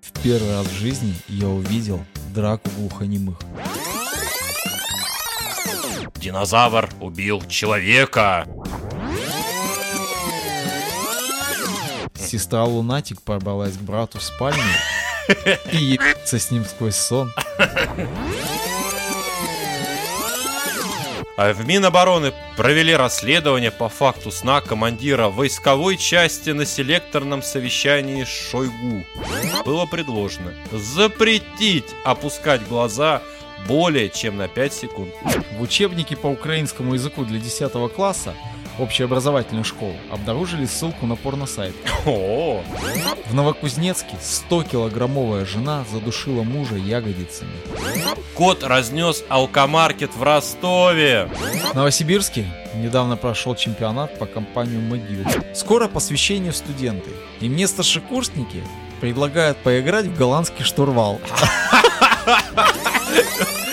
В первый раз в жизни я увидел драку глухонемых. Динозавр убил человека. Сестра Лунатик пробралась к брату в спальню и ебется с ним сквозь сон. А в Минобороны провели расследование по факту сна командира войсковой части на селекторном совещании Шойгу. Было предложено запретить опускать глаза более чем на 5 секунд. В учебнике по украинскому языку для 10 класса общеобразовательной школы обнаружили ссылку на порносайт. О, В Новокузнецке 100-килограммовая жена задушила мужа ягодицами. кот разнес алкомаркет в Ростове. В Новосибирске недавно прошел чемпионат по компанию «Могил». Скоро посвящение в студенты. И мне старшекурсники предлагают поиграть в голландский штурвал. Yeah.